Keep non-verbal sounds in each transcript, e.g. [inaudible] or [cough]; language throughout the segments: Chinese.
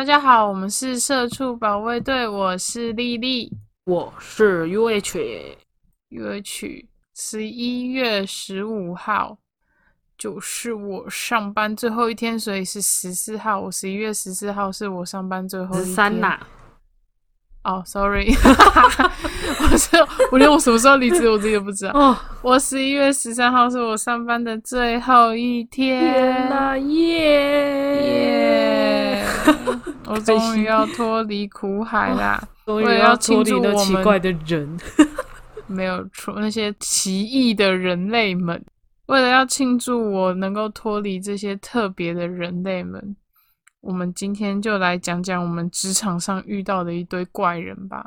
大家好，我们是社畜保卫队，我是丽丽。我是 UH，UH 十一月十五号就是我上班最后一天，所以是十四号。我十一月十四号是我上班最后一十天。三呐，哦、s o r r y 我是我连我什么时候离职我自己都不知道。哦，我十一月十三号是我上班的最后一天。天呐，耶耶！我终于要脱离苦海啦！终于为了要要脱离那奇怪的人，[laughs] 没有错，那些奇异的人类们，为了要庆祝我能够脱离这些特别的人类们，我们今天就来讲讲我们职场上遇到的一堆怪人吧。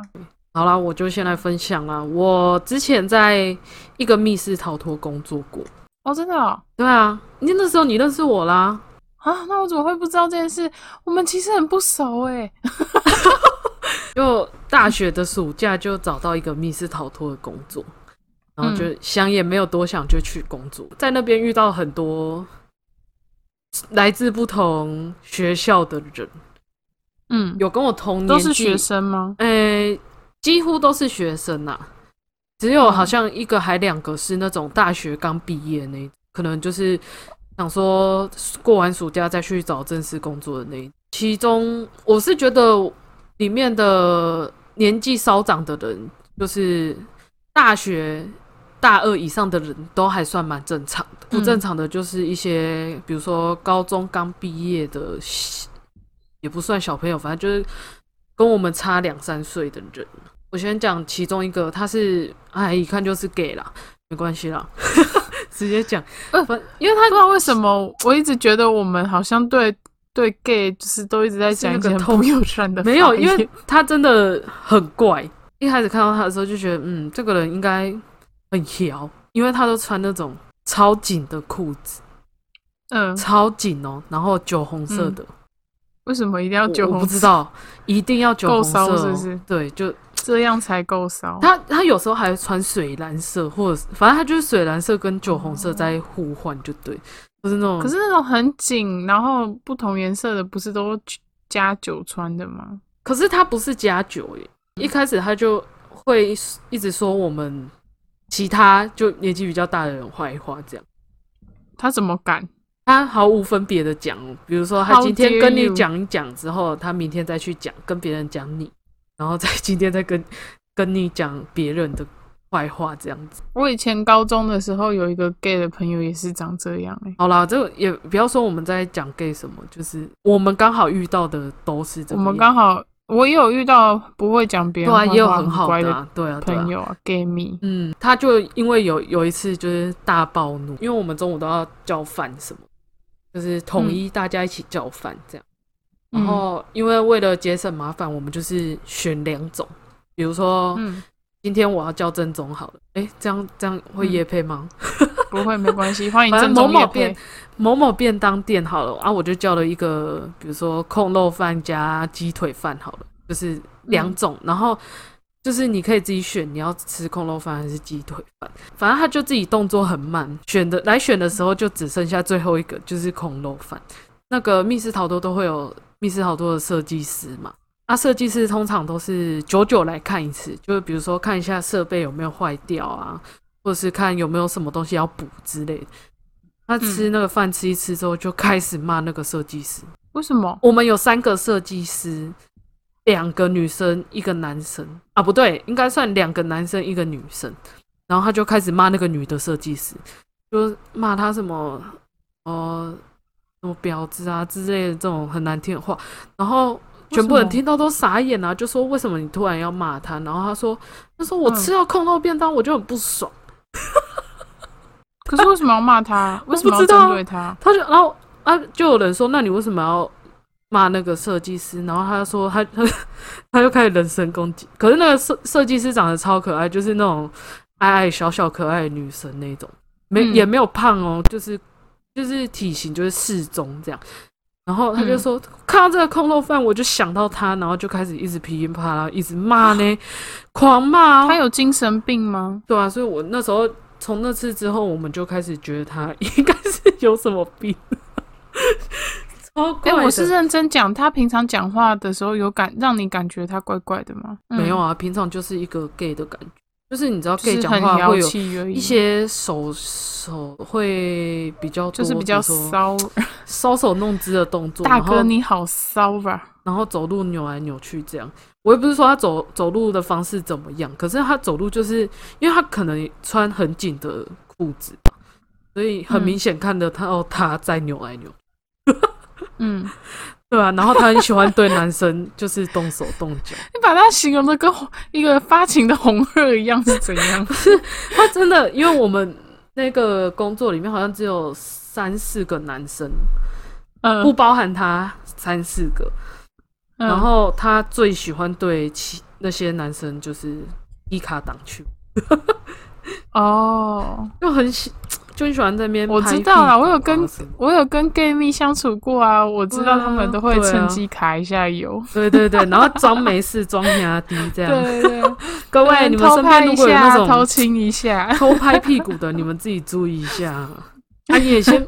好啦，我就先来分享啦。我之前在一个密室逃脱工作过。哦，真的哦对啊，你那时候你认识我啦。啊，那我怎么会不知道这件事？我们其实很不熟诶。[laughs] 就大学的暑假就找到一个密室逃脱的工作，然后就想也没有多想就去工作，在那边遇到很多来自不同学校的人，嗯，有跟我同年纪都是学，生吗？诶、几乎都是学生呐、只有好像一个还两个是那种大学刚毕业那一，可能就是想说过完暑假再去找正式工作的那一。其中我是觉得里面的年纪稍长的人，就是大学大二以上的人都还算蛮正常的，不嗯正常的就是一些比如说高中刚毕业的，也不算小朋友，反正就是跟我们差两三岁的人。我先讲其中一个，他是哎，一看就是 gay 啦，没关系啦，直接讲。呃反因为他不知道为什么，我一直觉得我们好像对对 gay 就是都一直在讲一个痛很不友善的 [laughs] 没有，因为他真的很怪。一开始看到他的时候就觉得，嗯，这个人应该很摇，因为他都穿那种超紧的裤子，嗯，超紧哦，然后酒红色的，为什么一定要酒我红？我不知道，一定要酒红色、哦，是不是？对，就这样才够骚。他他有时候还穿水蓝色，或者是反正他就是水蓝色跟酒红色在互换，就对，就是那种。可是那种很紧，然后不同颜色的，不是都加酒穿的吗？可是他不是加酒耶，一开始他就会一直说我们其他就年纪比较大的人坏话，这样他怎么敢？他毫无分别的讲哦，比如说他今天跟你讲一讲之后，他明天再去讲跟别人讲你，然后在今天再跟跟你讲别人的坏话，这样子。我以前高中的时候有一个 gay 的朋友也是长这样哎、好啦，这个也不要说我们在讲 gay 什么，就是我们刚好遇到的都是这样我们刚好我也有遇到不会讲别人对啊，也有很好乖的对啊，对啊朋友啊，gay 蜜。嗯，他就因为有有一次就是大暴怒，因为我们中午都要叫饭什么，就是统一大家一起叫饭这样。嗯然后因为为了节省麻烦，我们就是选两种，比如说、嗯，今天我要叫正宗好了，诶，这样这样会嗯夜配吗？[laughs] 不会没关系，欢迎反正正宗业某某便配。某某便当店好了啊，我就叫了一个，比如说控肉饭加鸡腿饭好了，就是两种，然后就是你可以自己选你要吃控肉饭还是鸡腿饭，反正他就自己动作很慢，选的来选的时候就只剩下最后一个就是控肉饭。那个密室逃脱都会有密室逃脱的设计师嘛，那设计师通常都是久久来看一次，就是比如说看一下设备有没有坏掉啊，或者是看有没有什么东西要补之类的。他吃那个饭吃一吃之后，就开始骂那个设计师。为什么？我们有三个设计师，两个女生，一个男生啊，不对，应该算两个男生，一个女生。然后他就开始骂那个女的设计师，就骂他什么呃什么婊子啊之类的这种很难听的话。然后全部人听到都傻眼啊，就说为什么你突然要骂他？然后他说他说我嗯吃到空肉便当我就很不爽。[laughs] 可是为什么要骂他？[laughs] 为什么要针对他？他就然后啊，就有人说，那你为什么要骂那个设计师？然后他说他他他就开始人身攻击。可是那个设设计师长得超可爱，就是那种矮矮小小可爱的女神那种，没、嗯也没有胖哦，就是就是体型就是适中这样。然后他就说、看到这个空肉饭，我就想到他，然后就开始一直噼里啪啦一直骂呢，[laughs] 狂骂、哦。他有精神病吗？对啊，所以我那时候从那次之后，我们就开始觉得他应该是有什么病，哎、超怪的。我是认真讲，他平常讲话的时候有感让你感觉他怪怪的吗？嗯没有啊，平常就是一个 gay 的感觉，就是你知道 gay 讲话会有一些手手会比较多，就是比较骚。[laughs] 搔首弄姿的动作，大哥你好骚吧？然后走路扭来扭去这样。我也不是说他走走路的方式怎么样，可是他走路就是因为他可能穿很紧的裤子，所以很嗯明显看得到他在扭来扭，[laughs] 嗯，对啊，然后他很喜欢对男生就是动手动脚，你把他形容的跟一个发情的红鹤一样是怎样？[laughs] 他真的，因为我们那个工作里面好像只有三四个男生，嗯，不包含他三四个，嗯然后他最喜欢对其那些男生就是一卡挡去，哦，[laughs] 就很喜就很喜欢在那边我知道啦我有跟我有跟 gay 蜜相处过啊，我知道他们都会趁机卡一下油。对对对，然后装没事装压低这样。对对对，各位，你们偷拍一身边如果有那下，偷种亲一下。偷拍屁股的，你们自己注意一下。啊，你也先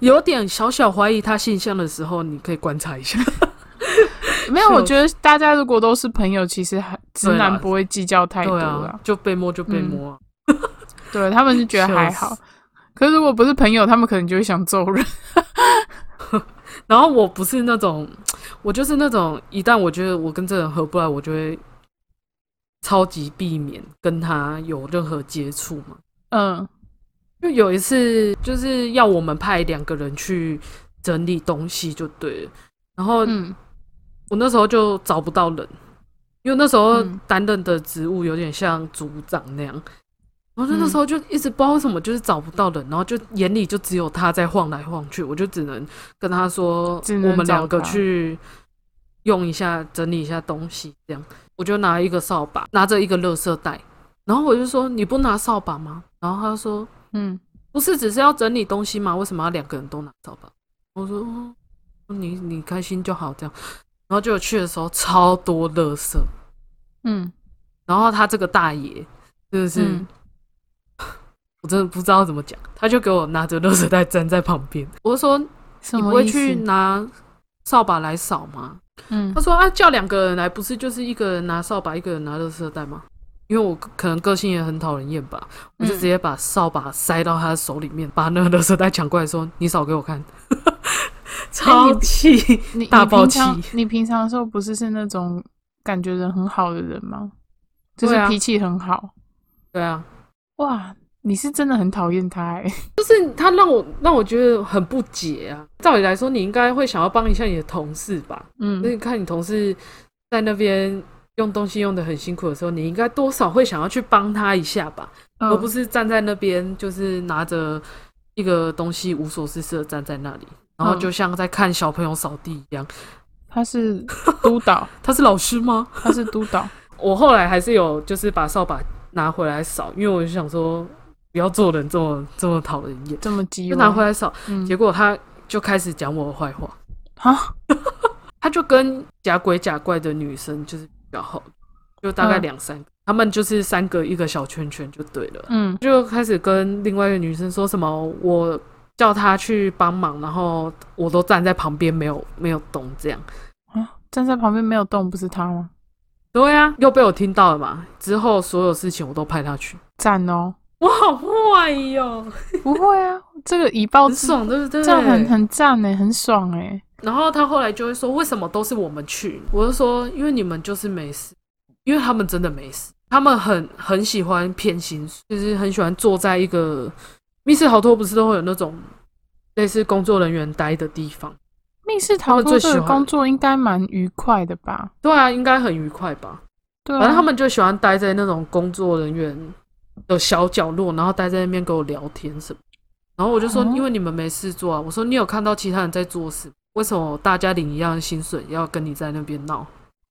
有点小小怀疑他性向的时候，你可以观察一下。没有，我觉得大家如果都是朋友，其实还直男不会计较太多啊。，就被摸就被摸啊。对他们是觉得还好 [laughs] 可是如果不是朋友，他们可能就会想揍人。[laughs] 然后我不是那种，我就是那种，一旦我觉得我跟这个人合不来，我就会超级避免跟他有任何接触嘛。嗯就有一次，就是要我们派两个人去整理东西，就对了。然后嗯我那时候就找不到人，因为那时候嗯担任的职务有点像组长那样。然后就那嗯时候就一直不知道为什么，就是找不到人，然后就眼里就只有他在晃来晃去，我就只能跟他说，我们两个去用一下，整理一下东西，这样。我就拿一个扫把，拿着一个垃圾袋，然后我就说：“你不拿扫把吗？”然后他说：“嗯，不是只是要整理东西吗？为什么要两个人都拿扫把？我说哦你你开心就好这样。然后就去的时候超多垃圾，嗯然后他这个大爷真的是，嗯我真的不知道怎么讲，他就给我拿着垃圾袋站在旁边。我说你不会去？拿扫把来扫吗？嗯他说啊，叫两个人来，不是就是一个人拿扫把，一个人拿垃圾袋吗？因为我可能个性也很讨人厌吧，我就嗯直接把扫把塞到他的手里面，把那个垃圾袋抢过来说：“你扫给我看。[laughs] ”超气，你大爆气你平常的时候不是是那种感觉人很好的人吗？就是脾气很好。对啊，哇，你是真的很讨厌他哎、[laughs] 就是他让我让我觉得很不解啊。照理来说，你应该会想要帮一下你的同事吧？嗯那嗯你看你同事在那边用东西用的很辛苦的时候，你应该多少会想要去帮他一下吧，而不嗯是站在那边就是拿着一个东西无所事事的站在那里，然后嗯就像在看小朋友扫地一样。他是督导，[laughs] 他是老师吗？他是督导。我后来还是有就是把扫把拿回来扫，因为我就想说不要做人这么这么讨人厌，这么激就，拿回来扫。嗯。结果他就开始讲我的坏话，啊，[laughs] 他就跟假鬼假怪的女生就是比较好，就大概嗯。两三个，他们就是三个一个小圈圈就对了，嗯。就开始跟另外一个女生说什么我叫她去帮忙，然后我都站在旁边没有没有动这样。啊，站在旁边没有动，不是他吗？对啊、又被我听到了嘛。之后所有事情我都派他去，赞哦，我好坏哟，不会啊，这个以暴制很爽，对不对？这样很很赞哎，很爽哎。然后他后来就会说，为什么都是我们去？我就说，因为你们就是没事，因为他们真的没事，他们很很喜欢偏心，就是很喜欢坐在一个密室逃脱，不是都会有那种类似工作人员待的地方？密室逃脱这个们最喜欢工作应该蛮愉快的吧？对啊，应该很愉快吧？对啊，反正他们就喜欢待在那种工作人员的小角落，然后待在那边跟我聊天什么。然后我就说，哦因为你们没事做啊。我说你有看到其他人在做事，为什么大家领一样的薪水要跟你在那边闹？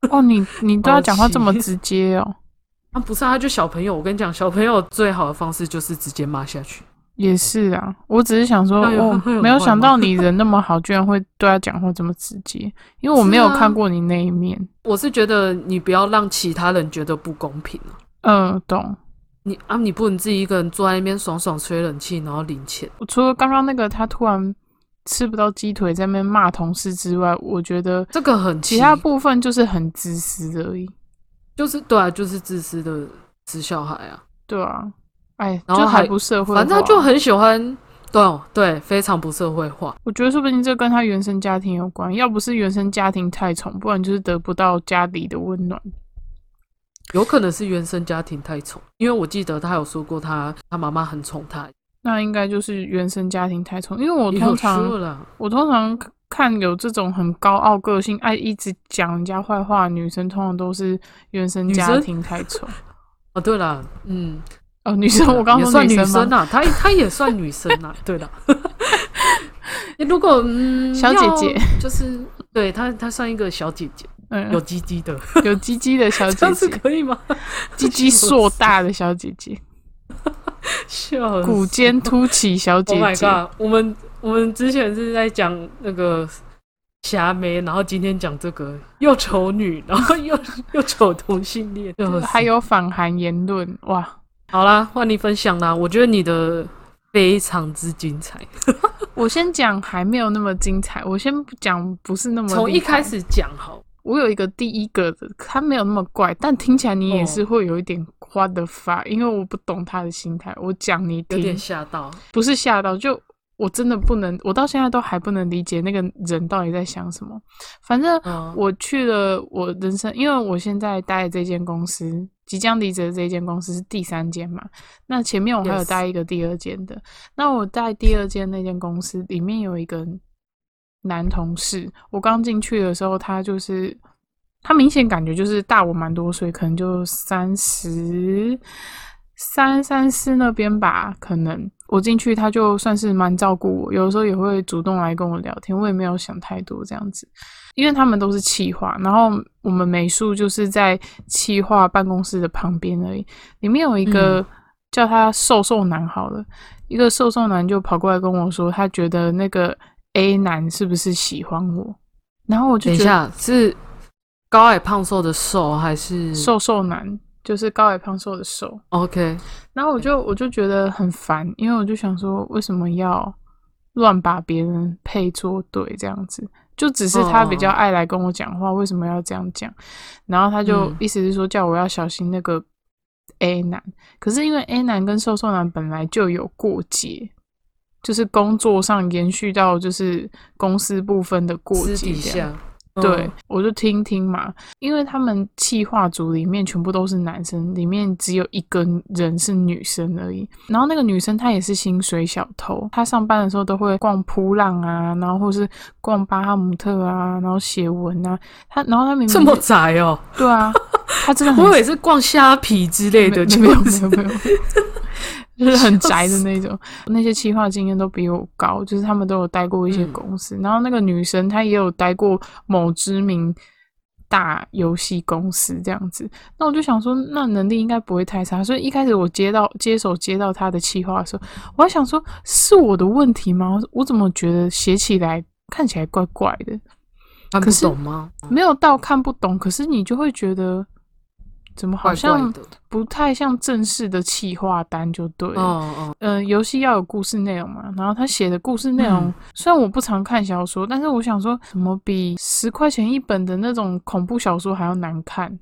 哦，你 [laughs] 你对他讲话这么直接哦，[laughs] 啊，不是啊，他就小朋友。我跟你讲，小朋友最好的方式就是直接骂下去。也是啊。我只是想说，我没有想到 [laughs] 你人那么好，居然会对他讲话这么直接，因为我没有看过你那一面。我是觉得你不要让其他人觉得不公平啊。嗯，懂。你啊，你不能自己一个人坐在那边爽爽吹冷气，然后领钱。我除了刚刚那个他突然吃不到鸡腿在那边骂同事之外，我觉得这个很其他部分就是很自私而已。就是对啊，就是自私的死小孩啊，对啊，哎，然后就还还不社会，反正他就很喜欢，对哦对，非常不社会化。我觉得说不定这跟他原生家庭有关，要不是原生家庭太宠，不然就是得不到家里的温暖。有可能是原生家庭太宠，因为我记得他有说过他他妈妈很宠他，那应该就是原生家庭太宠，因为我通常我通常看有这种很高傲个性、爱一直讲人家坏话的女生，通常都是原生家庭太宠。[laughs] 哦对了，嗯，[laughs] 哦，女生，我刚刚说女生吗？生啊，她她也算女生啊，[laughs] 对了。如果嗯，小姐姐。就是对她，她算一个小姐姐，嗯，有鸡鸡的，[laughs] 有鸡鸡的小这姐姐，可以吗？[laughs] 鸡鸡硕大的小姐姐，[laughs] 笑死骨尖凸起小姐 Oh my 姐。god！我们我们之前是在讲那个霞妹，然后今天讲这个又丑女，然后又又丑同性恋，就是还有反韩言论，哇！好啦，换你分享啦。我觉得你的非常之精彩，我先讲还没有那么精彩，我先不讲不是那么从一开，始讲好。我有一个第一个的，他没有那么怪，但听起来你也哦是会有一点花的发，因为我不懂他的心态，我讲你有点听，吓到，不是吓到，就我真的不能，我到现在都还不能理解那个人到底在想什么。反正嗯，我去了我人生，因为我现在待的这间公司，即将离职的这间公司是第三间嘛。那前面我还有待一个第二间的。那我在第二间那间公司里面有一个男同事，我刚进去的时候，他就是他明显感觉就是大我蛮多岁，可能就三十三三四那边吧，可能。我进去，他就算是蛮照顾我，有的时候也会主动来跟我聊天，我也没有想太多这样子。因为他们都是企划，然后我们美术就是在企划办公室的旁边而已。里面有一个嗯叫他瘦瘦男好了，一个瘦瘦男就跑过来跟我说，他觉得那个 A 男是不是喜欢我？然后我就等一下是高矮胖瘦的瘦还是瘦瘦男就是高矮胖瘦的瘦，？OK，然后我就我就觉得很烦，因为我就想说，为什么要乱把别人配作对这样子？就只是他比较爱来跟我讲话，为什么要这样讲？然后他就嗯意思是说叫我要小心那个 A 男，可是因为 A 男跟瘦瘦男本来就有过节，就是工作上延续到就是公司部分的过节这样。对嗯，我就听听嘛，因为他们企划组里面全部都是男生，里面只有一个人是女生而已。然后那个女生她也是薪水小偷，她上班的时候都会逛扑浪啊，然后或是逛巴哈姆特啊，然后写文啊。她然后她明明这么宅哦、对啊，[laughs] 她真的很我以为是逛虾皮之类的，没没有就是没有没有，[laughs] 就是很宅的那种。那些企划经验都比我高，就是他们都有待过一些嗯公司。然后那个女生她也有待过某知名大游戏公司这样子。那我就想说，那能力应该不会太差。所以一开始我接到接手接到他的企划的时候，我还想说是我的问题吗？我怎么觉得写起来看起来怪怪的？看不懂吗？没有到看不懂，可是你就会觉得怎么好像。不太像正式的企划单就对了。哦哦，嗯，游戏要有故事内容嘛，然后他写的故事内容，嗯虽然我不常看小说，但是我想说，怎么比十块钱一本的那种恐怖小说还要难看？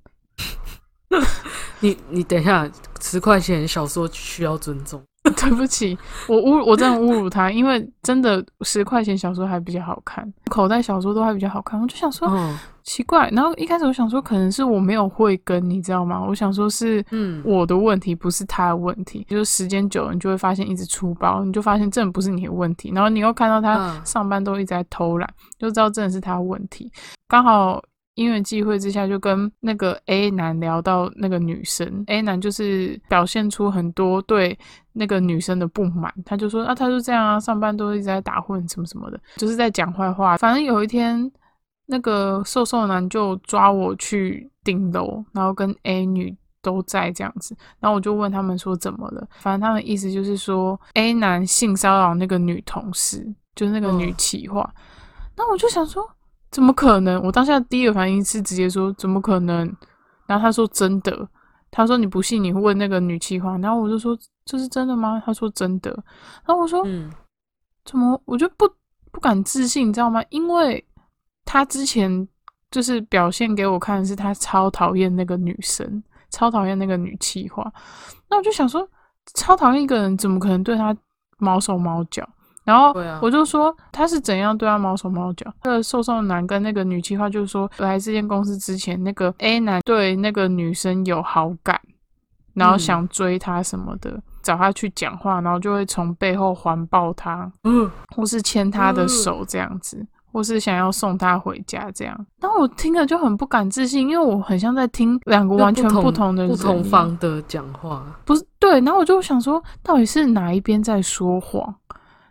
[laughs] 你你等一下，十块钱小说需要尊重。对不起，我侮我真的侮辱他，因为真的十块钱小说还比较好看，口袋小说都还比较好看。我就想说嗯奇怪，然后一开始我想说可能是我没有慧根，你知道吗？我想说是嗯我的问题，不是他的问题。就是时间久了，你就会发现一直出包，你就发现真的不是你的问题。然后你又看到他嗯上班都一直在偷懒，就知道真的是他的问题。刚好因缘际会之下，就跟那个 A 男聊到那个女生，A 男就是表现出很多对那个女生的不满，他就说啊，他就这样啊，上班都一直在打混什么什么的，就是在讲坏话。反正有一天。那个瘦瘦男就抓我去顶楼，然后跟 A 女都在这样子，然后我就问他们说怎么了，反正他们意思就是说 A 男性骚扰那个女同事，就是那个女嗯企划，那我就想说怎么可能？我当下第一个反应是直接说怎么可能？然后他说真的，他说你不信你问那个女企划，然后我就说这是真的吗？他说真的，然后我说嗯，怎么我就不不敢置信，你知道吗？因为他之前就是表现给我看的是他超讨厌那个女生，超讨厌那个女企划。那我就想说，超讨厌一个人，怎么可能对他毛手毛脚？然后我就说他是怎样对他毛手毛脚。那个瘦瘦男跟那个女企划就是说，来这间公司之前，那个 A 男对那个女生有好感，然后嗯想追她什么的，找她去讲话，然后就会从背后环抱她，嗯，或是牵她的嗯手这样子。或是想要送她回家这样，然后我听了就很不敢置信，因为我很像在听两个完全不同的人不同方的讲话。不是对，然后我就想说，到底是哪一边在说谎？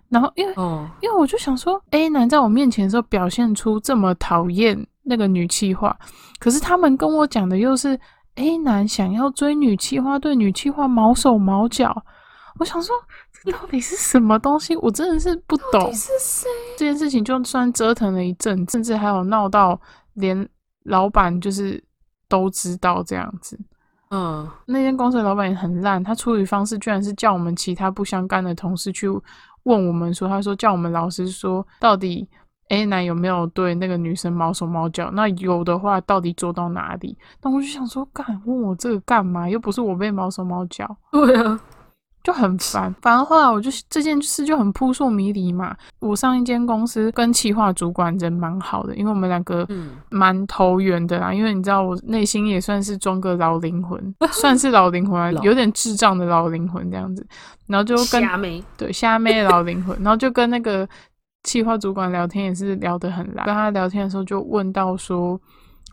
然后因为哦，因为我就想说，A 男在我面前的时候表现出这么讨厌那个女气话，可是他们跟我讲的又是 A 男想要追女气话，对女气话毛手毛脚。我想说，这到底是什么东西？我真的是不懂。是谁？这件事情就算折腾了一阵，甚至还有闹到连老板就是都知道这样子。嗯，那间公司的老板也很烂，他处理方式居然是叫我们其他不相干的同事去问我们说，他说叫我们老师说，到底 A 男有没有对那个女生毛手毛脚？那有的话，到底做到哪里？那我就想说，干问我这个干嘛？又不是我被毛手毛脚。对啊，就很烦。反而后来我就这件事就很扑朔迷离嘛。我上一间公司跟企划主管人蛮好的，因为我们两个嗯，蛮投缘的啦。因为你知道我内心也算是装个老灵魂，算是老灵魂啊，有点智障的老灵魂这样子。然后就跟对虾妹老灵魂，然后就跟那个企划主管聊天也是聊得很来。跟他聊天的时候就问到说。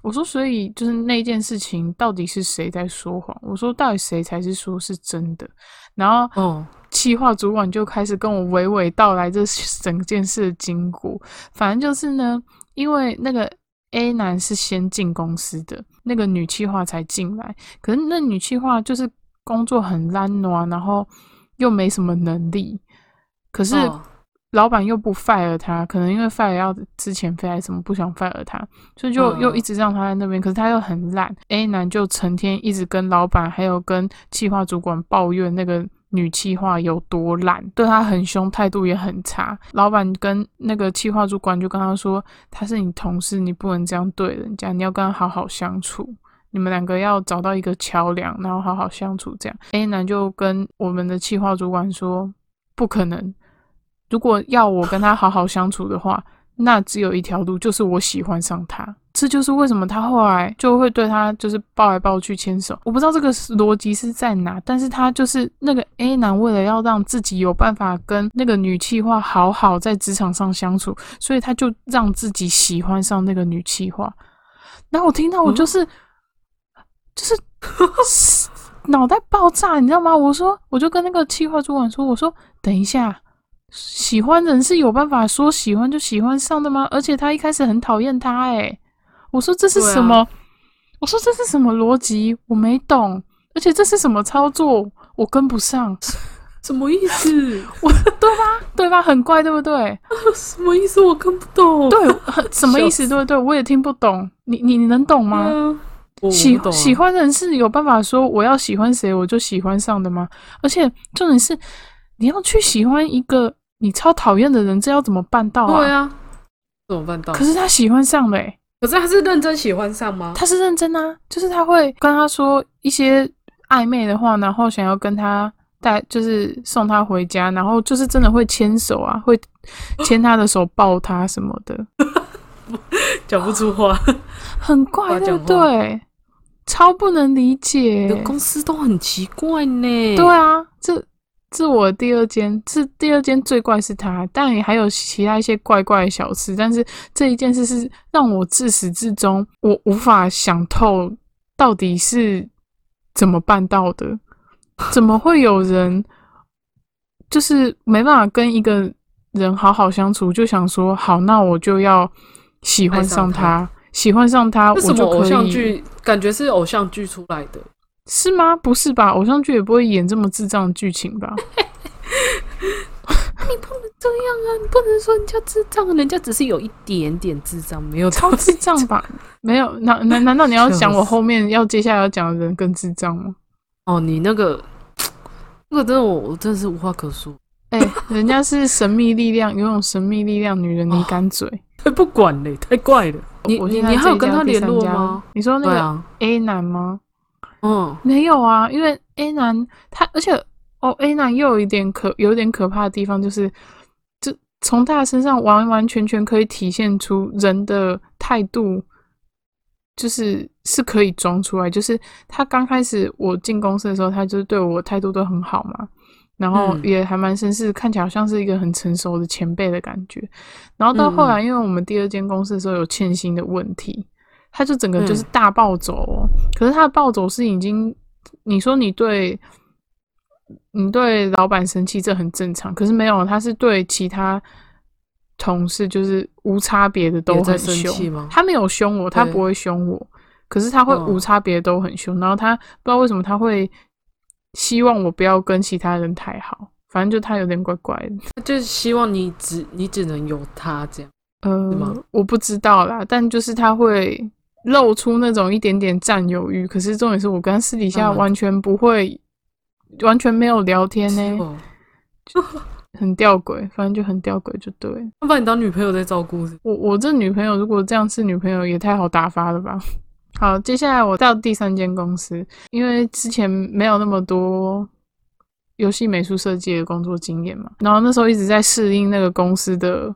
我说，所以就是那件事情到底是谁在说谎？我说，到底谁才是说是真的？然后哦，企划主管就开始跟我娓娓道来这整件事的经过。反正就是呢，因为那个 A 男是先进公司的，那个女企划才进来。可是那女企划就是工作很烂啊，然后又没什么能力。可是哦老板又不 fire 他，可能因为 fire 要之前 fire 什么不想 fire 他，所以就嗯又一直让他在那边。可是他又很懒，A 男就成天一直跟老板还有跟企划主管抱怨那个女企划有多懒，对他很凶，态度也很差。老板跟那个企划主管就跟他说：“他是你同事，你不能这样对人家，你要跟他好好相处。”你们两个要找到一个桥梁，然后好好相处。这样，A 男就跟我们的企划主管说：“不可能，如果要我跟他好好相处的话，那只有一条路，就是我喜欢上他。这就是为什么他后来就会对他就是抱来抱去牵手。我不知道这个逻辑是在哪，但是他就是那个 A 男，为了要让自己有办法跟那个女企划好好在职场上相处，所以他就让自己喜欢上那个女企划。然后我听到我就是、就是 [laughs] 脑袋爆炸，你知道吗？我说我就跟那个气化主管说，我说等一下。喜欢人是有办法说喜欢就喜欢上的吗？而且他一开始很讨厌他、欸，我说这是什么？我说这是什么逻辑？我没懂，而且这是什么操作？我跟不上，什么意思？[laughs] 我对吧？对吧？很怪，对不对？[laughs] 什么意思？我看不懂。对，很 [laughs] 什么意思？对不对？我也听不懂。你你你能懂吗？啊，喜喜欢人是有办法说我要喜欢谁我就喜欢上的吗？而且重点是你要去喜欢一个你超讨厌的人，这要怎么办到啊？对啊，怎么办到？可是他喜欢上嘞、欸，可是他是认真喜欢上吗？他是认真啊，就是他会跟他说一些暧昧的话，然后想要跟他带，就是送他回家，然后就是真的会牵手啊，会牵他的手抱他什么的，[laughs] 讲不出话。很怪，对不对？超不能理解你的。公司都很奇怪呢。对啊，这这我第二间，是第二间最怪是他，但也还有其他一些怪怪的小事，但是这一件事是让我自始至终我无法想透到底是怎么办到的，怎么会有人就是没办法跟一个人好好相处，就想说好，那我就要喜欢上他，喜欢上他，我这什么偶就可以。像剧？感觉是偶像剧出来的。是吗？不是吧？偶像剧也不会演这么智障的剧情吧？[laughs] 你不能这样啊，你不能说人家智障，人家只是有一点点智障，没有超智障吧？[laughs] 没有，难难难道你要讲我后面要接下来要讲的人更智障吗？哦，你那个 [tsk] 那个真的我我真的是无话可说。哎、人家是神秘力量，拥有神秘力量女人，你敢嘴？才不管嘞，太怪了。你你你还有跟他联络吗？？你说那个，A 男吗？嗯，没有啊，因为 A 男他，而且哦，A 男又有一点可有点可怕的地方，就是就从他的身上完完全全可以体现出人的态度，就是是可以装出来。就是他刚开始我进公司的时候，他就是对我态度都很好嘛，然后嗯也还蛮绅士，看起来好像是一个很成熟的前辈的感觉。然后到后来，因为我们第二间公司的时候有欠薪的问题，他就整个就是嗯大暴走哦。可是他的暴走是已经，你说你对，你对老板生气，这很正常。可是没有，他是对其他同事就是无差别的都很凶。他没有凶我，他不会凶我，可是他会嗯无差别都很凶。然后他不知道为什么他会希望我不要跟其他人太好，反正就他有点怪怪的。[laughs] 就是希望你只你只能有他这样。吗呃，我不知道啦，但就是他会露出那种一点点占有欲，可是重点是我跟他私底下完全不会，完全没有聊天呢、就，[laughs] 很吊诡，反正就很吊诡，就对。他把你当女朋友在照顾我我这女朋友如果这样是女朋友，也太好打发了吧？[laughs] 好，接下来我到第三间公司，因为之前没有那么多游戏美术设计的工作经验嘛，然后那时候一直在适应那个公司的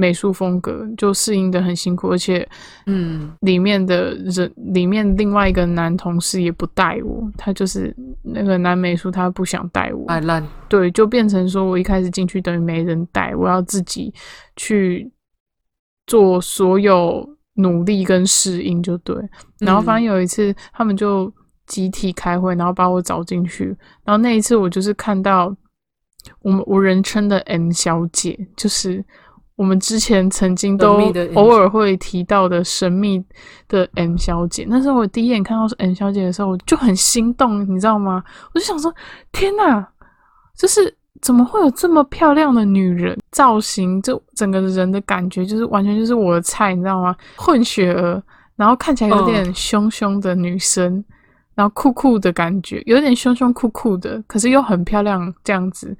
美术风格，就适应的很辛苦，而且嗯，里面的人，里面另外一个男同事也不带我，他就是那个男美术，他不想带我。对，就变成说我一开始进去等于没人带，我要自己去做所有努力跟适应，就对。然后反正有一次他们就集体开会，然后把我找进去，然后那一次我就是看到我们我人称的 M 小姐，就是我们之前曾经都偶尔会提到的神秘的 M 小姐。那时候我第一眼看到是 M 小姐的时候，我就很心动，你知道吗？我就想说，天哪，就是怎么会有这么漂亮的女人？造型，就整个人的感觉，就是完全就是我的菜，你知道吗？混血儿，然后看起来有点凶凶的女生，然后酷酷的感觉，有点凶凶酷酷的，可是又很漂亮这样子。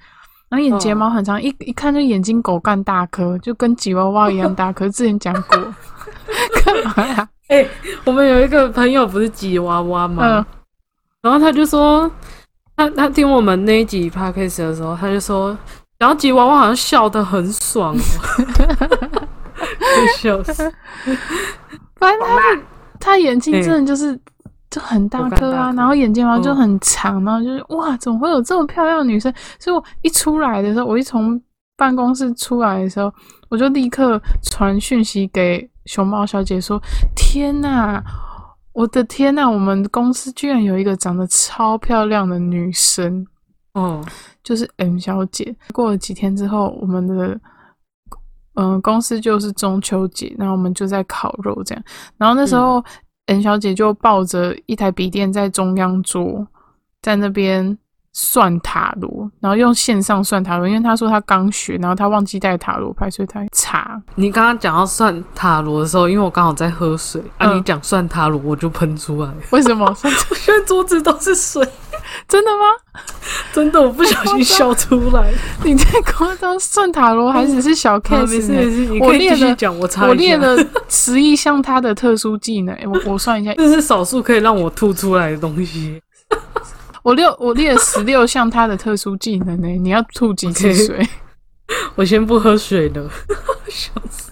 然后眼睫毛很长，一一看就眼睛狗干大颗，就跟吉娃娃一样大颗。之前讲过，[laughs] 干嘛呀？哎、我们有一个朋友不是吉娃娃吗？嗯然后他就说，他他听我们那一集 podcast 的时候，他就说，然后吉娃娃好像笑得很爽、[laughs] 哦，就笑死。反正他他眼睛真的就是、就很大颗啊，然后眼睫毛就嗯很长，然后就是哇，怎么会有这么漂亮的女生？所以我一出来的时候，我一从办公室出来的时候，我就立刻传讯息给熊猫小姐说：“天呐，我的天呐，我们公司居然有一个长得超漂亮的女生。”哦，就是 M 小姐。过了几天之后，我们的嗯、呃公司就是中秋节，然后我们就在烤肉这样。然后那时候 M 小姐就抱着一台笔电在中央桌，在那边算塔罗，然后用线上算塔罗，因为他说他刚学，然后他忘记带塔罗牌，所以他查。你刚刚讲到算塔罗的时候，因为我刚好在喝水啊，嗯你讲算塔罗我就喷出来，为什么？我现在桌子都是水，[laughs] 真的吗？真的我不小心笑出来。[laughs] 你在夸张算塔罗还只是小 case？没事没事，你可以我列了我插一下我列了十一项他的特殊技能，我我算一下，[laughs] 这是少数可以让我吐出来的东西。我六我列了十六项他的特殊技能呢，你要吐几次水？[laughs] 我先不喝水了，笑死。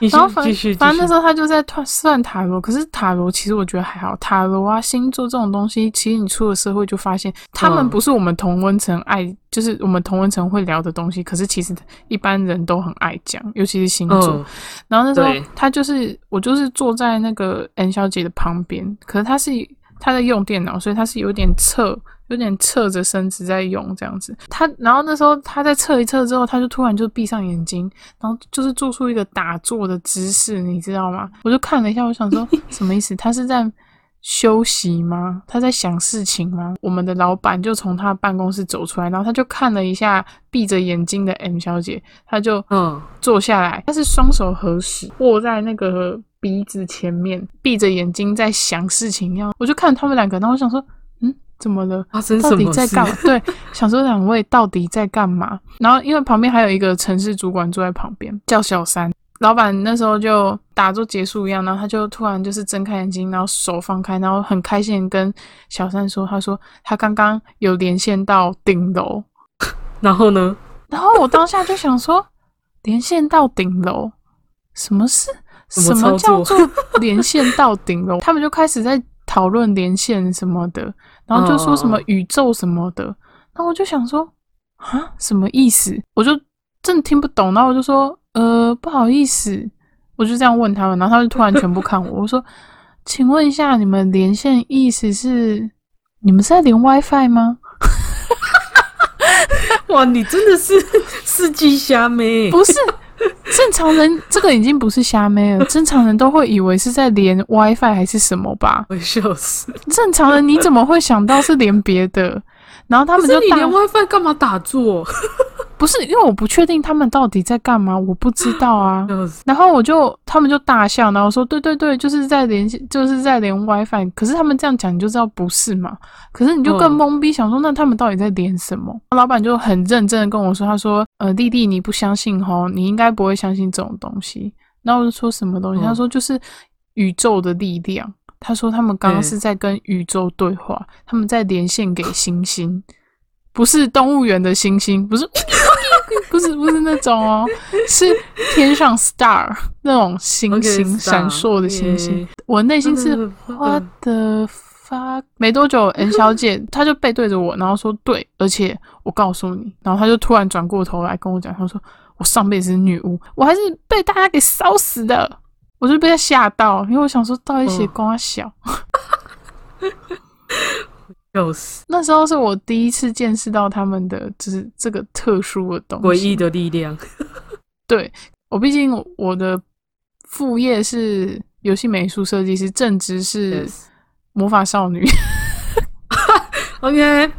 你然后反先继续，反正那时候候他就在算算塔罗，可是塔罗其实我觉得还好，塔罗啊星座这种东西，其实你出了社会就发现，他们嗯不是我们同温层爱，就是我们同温层会聊的东西，可是其实一般人都很爱讲，尤其是星座。嗯，然后那时候他就是我就是坐在那个 N 小姐的旁边，可是他是他在用电脑，所以他是有点侧，有点侧着身子在用这样子。他然后那时候他在侧一侧之后，他就突然就闭上眼睛，然后就是做出一个打坐的姿势，你知道吗？[laughs] 我就看了一下，我想说 [laughs] 什么意思？他是在。休息吗？他在想事情吗？我们的老板就从他办公室走出来，然后他就看了一下闭着眼睛的 M 小姐，他就嗯，坐下来，他是双手合十，握在那个鼻子前面，闭着眼睛在想事情一样。我就看他们两个，然后我想说，嗯，怎么了？发生到底什么事？在干嘛？对，想说两位到底在干嘛？然后因为旁边还有一个城市主管坐在旁边，叫小三。老板那时候就打坐结束一样，然后他就突然就是睁开眼睛，然后手放开，然后很开心跟小三说：“他说他刚刚有连线到顶楼。[laughs] 然后呢？”然后我当下就想说：“连线到顶楼，什么是怎么什么叫做连线到顶了？” [laughs] 他们就开始在讨论连线什么的，然后就说什么哦宇宙什么的。然后我就想说：“啊，什么意思？”我就真的听不懂。然后我就说：“呃，不好意思。”我就这样问他们，然后他们就突然全部看我。我说：“请问一下，你们连线意思是你们是在连 WiFi 吗？” [laughs] 哇，你真的是 [laughs] 世纪虾妹，不是正常人，这个已经不是瞎妹了。正常人都会以为是在连 WiFi 还是什么吧？我笑死。正常人你怎么会想到是连别的？然后他们就你连 WiFi 干嘛打坐？不是因为我不确定他们到底在干嘛，我不知道啊。[laughs] 然后我就他们就大笑，然后说对对对，就是在连线，就是在连 WiFi。可是他们这样讲，你就知道不是嘛？可是你就更嗯懵逼，想说那他们到底在连什么？老板就很认真的跟我说，他说呃弟弟你不相信吼，你应该不会相信这种东西。然后我就说什么东西？嗯他说就是宇宙的力量。他说他们刚刚嗯是在跟宇宙对话，他们在连线给星星，不是动物园的星星，不是 [laughs] 不是不是那种哦，是天上 star 那种星星闪烁的星星耶。我内心是嗯 what the fuck？没多久，[laughs] N 小姐她就背对着我，然后说对，而且我告诉你，然后她就突然转过头来跟我讲，她说我上辈子是女巫，我还是被大家给烧死的。我就被她吓到，因为我想说到底写嗯光小。[laughs] 笑死，那时候是我第一次见识到他们的就是这个特殊的东西，诡异的力量。[laughs] 对我，毕竟我的副业是游戏美术设计师，正职是魔法少女。[laughs] OK，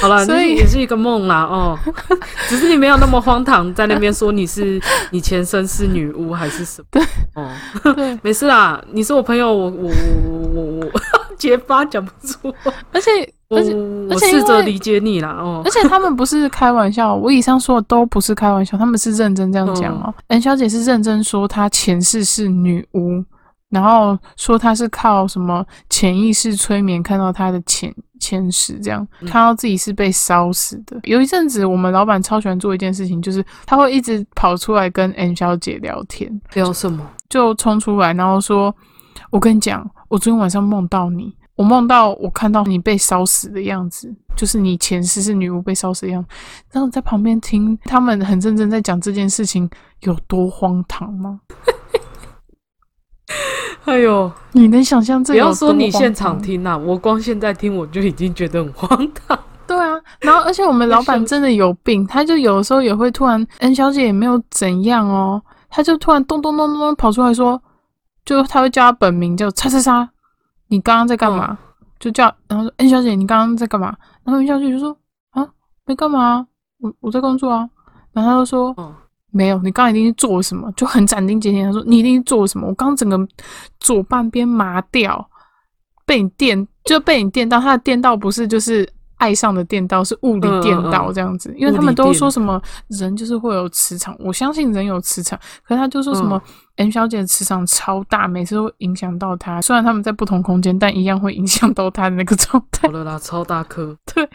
好了，所以也是一个梦啦哦，[laughs] 只是你没有那么荒唐，在那边说你是你前身是女巫还是什么？对。哦，对，没事啦，你是我朋友，我我我我我结巴讲不出，而且我而且我试着理解你啦哦而。且他们不是开玩笑，我以上说的都不是开玩笑，他们是认真这样讲哦。N 小姐是认真说她前世是女巫，然后说她是靠什么潜意识催眠看到她的前前世，这样嗯看到自己是被烧死的。有一阵子，我们老板超喜欢做一件事情，就是他会一直跑出来跟 N 小姐聊天，聊什么？就冲出来，然后说：“我跟你讲，我昨天晚上梦到你，我梦到我看到你被烧死的样子，就是你前世是女巫被烧死的样子。”然后在旁边听他们很认真在讲这件事情有多荒唐吗？[laughs] 哎呦，你能想象这不要说你现场唐听啦，我光现在听我就已经觉得很荒唐。对啊，然后而且我们老板真的有病，他就有的时候也会突然，N 小姐也没有怎样哦，他就突然咚咚咚咚咚跑出来说，就他会叫他本名叫叉叉叉，你刚刚在干嘛？就叫，然后说 N 小姐你刚刚在干嘛？然后 N 小姐就说啊没干嘛啊，我我在工作啊，然后他就说哦，没有，你刚刚一定是做了什么，就很斩钉截铁。他说你一定是做了什么，我刚刚整个左半边麻掉，被你电，就被你电到。他的电到不是就是爱上的电道，是物理电到嗯嗯嗯这样子。因为他们都说什么人就是会有磁场，我相信人有磁场，可是他就说什么 M 小姐的磁场超大，每次都会影响到她。虽然他们在不同空间，但一样会影响到她的那个状态好。了啦，[laughs] 超大颗，对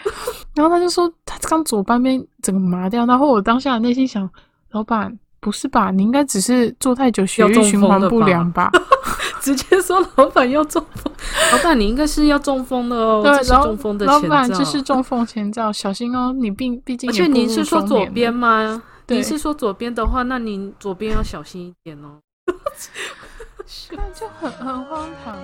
然后他就说他刚左半边整个麻掉，然后我当下内心想，老板不是吧？你应该只是坐太久，血液循环不良吧？[laughs] 直接说老板要中风，老板你应该是要中风的哦。这是中风的前兆，这是中风前兆，小心哦。你并毕竟，而且您是说左边吗？您是说左边的话，那您左边要小心一点哦。[laughs] 那就很很荒唐了。